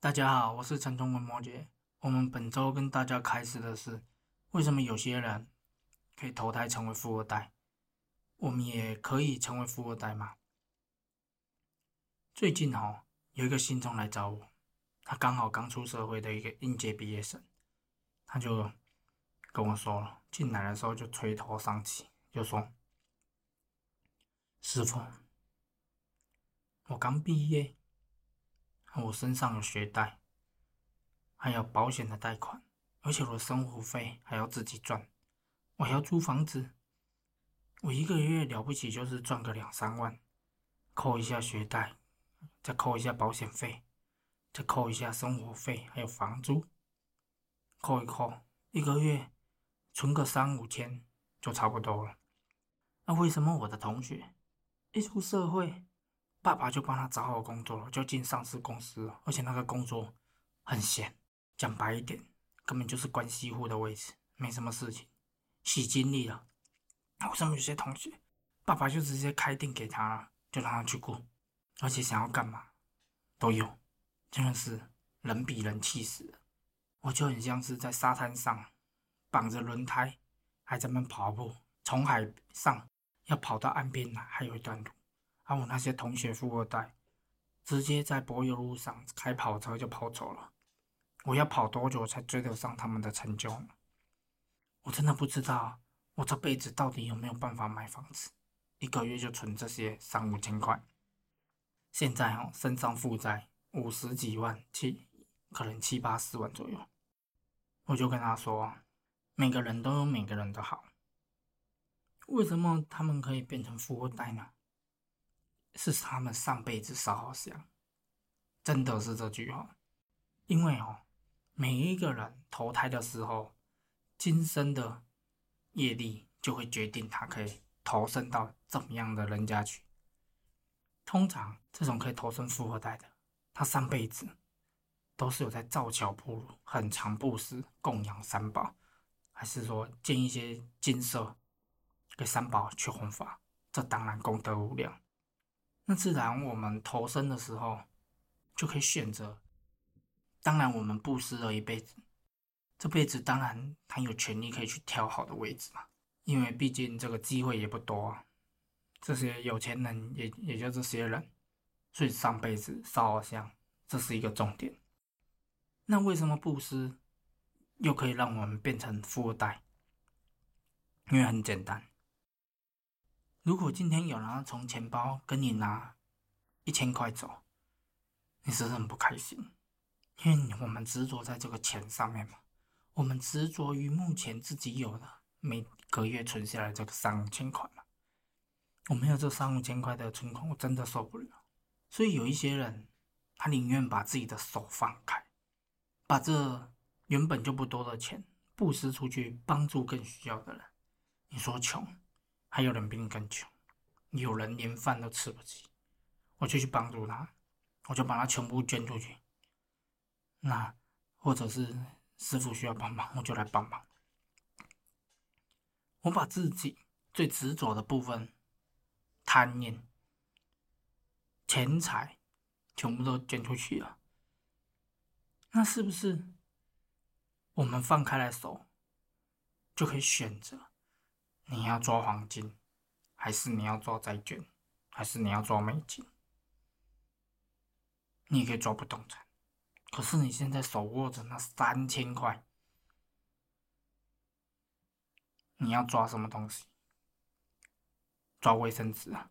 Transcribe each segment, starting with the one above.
大家好，我是陈忠文摩羯。我们本周跟大家开始的是，为什么有些人可以投胎成为富二代，我们也可以成为富二代吗？最近哈有一个信众来找我，他刚好刚出社会的一个应届毕业生，他就跟我说了，进来的时候就垂头丧气，就说：“师傅，我刚毕业。”我身上有学贷，还有保险的贷款，而且我的生活费还要自己赚。我还要租房子，我一个月了不起就是赚个两三万，扣一下学贷，再扣一下保险费，再扣一下生活费，还有房租，扣一扣，一个月存个三五千就差不多了。那为什么我的同学一出社会？爸爸就帮他找好工作了，就进上市公司了，而且那个工作很闲，讲白一点，根本就是关系户的位置，没什么事情，洗精力了。为什么有些同学，爸爸就直接开店给他了，就让他去过，而且想要干嘛都有，真的是人比人气死了。我就很像是在沙滩上绑着轮胎，还在那跑步，从海上要跑到岸边来，还有一段路。还有那些同学富二代，直接在柏油路上开跑车就跑走了。我要跑多久才追得上他们的成就？我真的不知道，我这辈子到底有没有办法买房子？一个月就存这些三五千块。现在哦，身上负债五十几万，七可能七八十万左右。我就跟他说，每个人都有每个人的好。为什么他们可以变成富二代呢？是他们上辈子烧好香，真的是这句话。因为哦，每一个人投胎的时候，今生的业力就会决定他可以投生到怎么样的人家去。通常这种可以投生富二代的，他上辈子都是有在造桥铺路、很长布施、供养三宝，还是说建一些金色给三宝去弘法，这当然功德无量。那自然，我们投生的时候就可以选择。当然，我们布施了一辈子，这辈子当然很有权利可以去挑好的位置嘛。因为毕竟这个机会也不多，这些有钱人也也就这些人，所以上辈子烧香，这是一个重点。那为什么布施又可以让我们变成富二代？因为很简单。如果今天有人从钱包跟你拿一千块走，你是不是很不开心？因为我们执着在这个钱上面嘛，我们执着于目前自己有的每个月存下来这个三五千块嘛。我没有这三五千块的存款，我真的受不了。所以有一些人，他宁愿把自己的手放开，把这原本就不多的钱布施出去，帮助更需要的人。你说穷？还有人比你更穷，有人连饭都吃不起，我就去帮助他，我就把他全部捐出去。那或者是师傅需要帮忙，我就来帮忙。我把自己最执着的部分，贪念、钱财，全部都捐出去了。那是不是我们放开了手，就可以选择？你要抓黄金，还是你要做债券，还是你要做美金？你可以做不动产，可是你现在手握着那三千块，你要抓什么东西？抓卫生纸啊？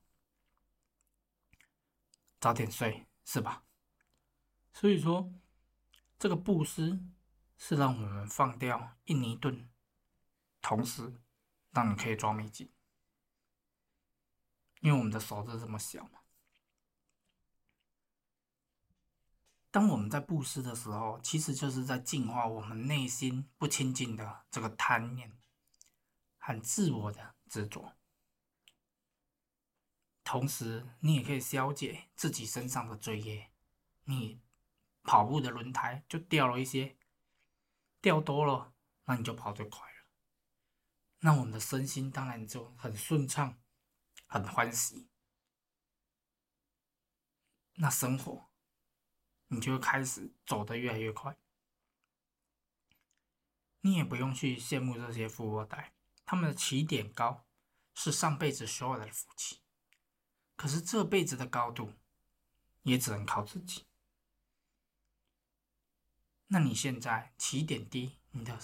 早点睡是吧？所以说，这个布施是让我们放掉印尼盾，同时。让你可以装美景，因为我们的手是这么小嘛。当我们在布施的时候，其实就是在净化我们内心不清净的这个贪念，很自我的执着。同时，你也可以消解自己身上的罪业。你跑步的轮胎就掉了一些，掉多了，那你就跑得快。那我们的身心当然就很顺畅，很欢喜。那生活你就开始走得越来越快。你也不用去羡慕这些富二代，他们的起点高，是上辈子所有的福气。可是这辈子的高度，也只能靠自己。那你现在起点低，你的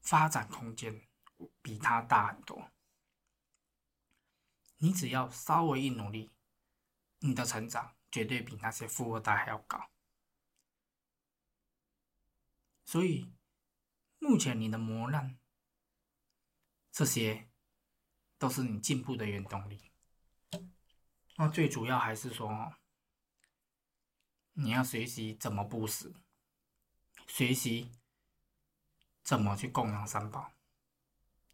发展空间比他大很多。你只要稍微一努力，你的成长绝对比那些富二代还要高。所以，目前你的磨难，这些都是你进步的原动力。那最主要还是说，你要学习怎么布施，学习怎么去供养三宝。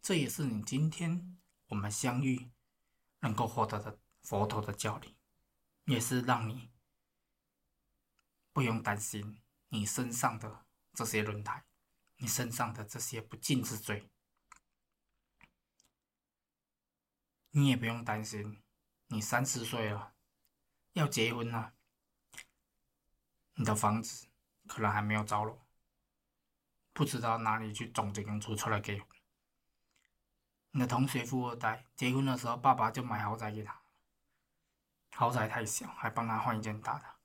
这也是你今天我们相遇。能够获得的佛陀的教理，也是让你不用担心你身上的这些轮胎，你身上的这些不敬之罪，你也不用担心你三十岁了要结婚了，你的房子可能还没有着落，不知道哪里去种这根出出来给。你的同学富二代结婚的时候，爸爸就买豪宅给他，豪宅太小，还帮他换一间大的。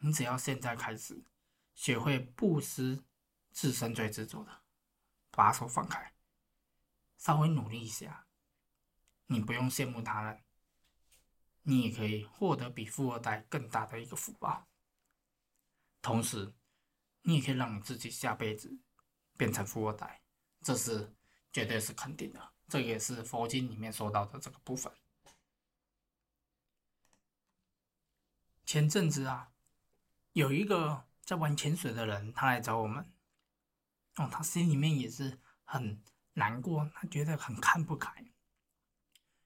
你只要现在开始学会不失，自身最执着的，把手放开，稍微努力一下，你不用羡慕他人，你也可以获得比富二代更大的一个福报。同时，你也可以让你自己下辈子变成富二代，这是绝对是肯定的。这也是佛经里面说到的这个部分。前阵子啊，有一个在玩潜水的人，他来找我们。哦，他心里面也是很难过，他觉得很看不开。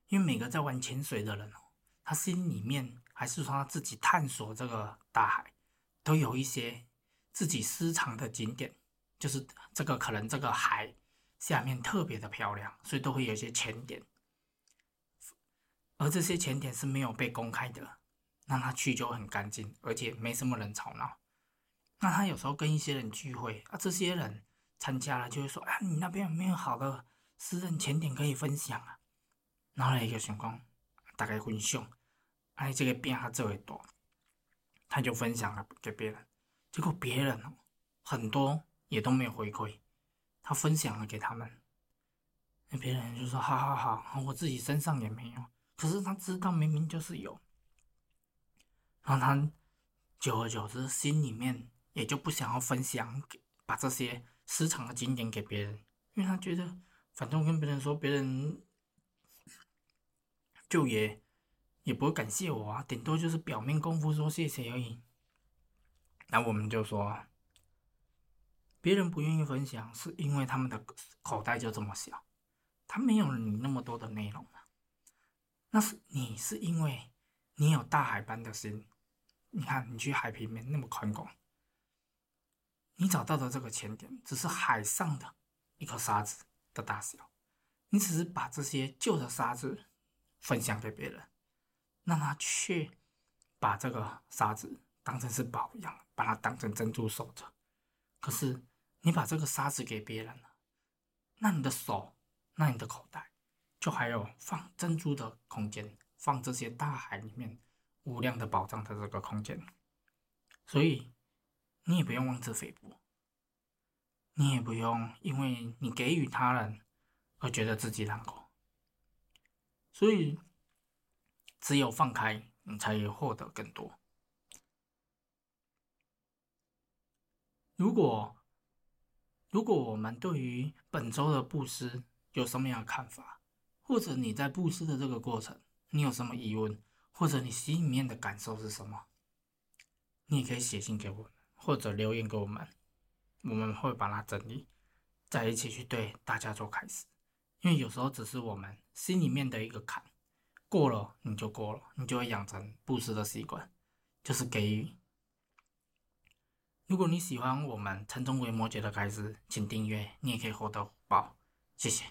因为每个在玩潜水的人哦，他心里面还是说他自己探索这个大海，都有一些自己私藏的景点，就是这个可能这个海。下面特别的漂亮，所以都会有一些浅点，而这些浅点是没有被公开的，让他去就很干净，而且没什么人吵闹。那他有时候跟一些人聚会啊，这些人参加了就会说：“啊，你那边有没有好的私人浅点可以分享啊？”然后一个情况，大概分享，哎，这个变化这么多，他就分享了给别人，结果别人很多也都没有回馈。他分享了给他们，那别人就说：“好好好，我自己身上也没有。”可是他知道明明就是有，然后他久而久之心里面也就不想要分享给，把这些私藏的景点给别人，因为他觉得反正跟别人说，别人就也也不会感谢我啊，顶多就是表面功夫说谢谢而已。那我们就说。别人不愿意分享，是因为他们的口袋就这么小，他没有你那么多的内容啊。那是你是因为你有大海般的心，你看你去海平面那么宽广，你找到的这个浅点只是海上的一颗沙子的大小，你只是把这些旧的沙子分享给别人，让他却把这个沙子当成是宝一样，把它当成珍珠守着，可是。你把这个沙子给别人了，那你的手，那你的口袋，就还有放珍珠的空间，放这些大海里面无量的宝藏的这个空间，所以你也不用妄自菲薄，你也不用因为你给予他人而觉得自己难过，所以只有放开，你才有获得更多。如果如果我们对于本周的布施有什么样的看法，或者你在布施的这个过程，你有什么疑问，或者你心里面的感受是什么，你也可以写信给我们，或者留言给我们，我们会把它整理在一起去对大家做开始。因为有时候只是我们心里面的一个坎过了，你就过了，你就会养成布施的习惯，就是给予。如果你喜欢我们《城中为摩羯》的开始，请订阅，你也可以获得红包，谢谢。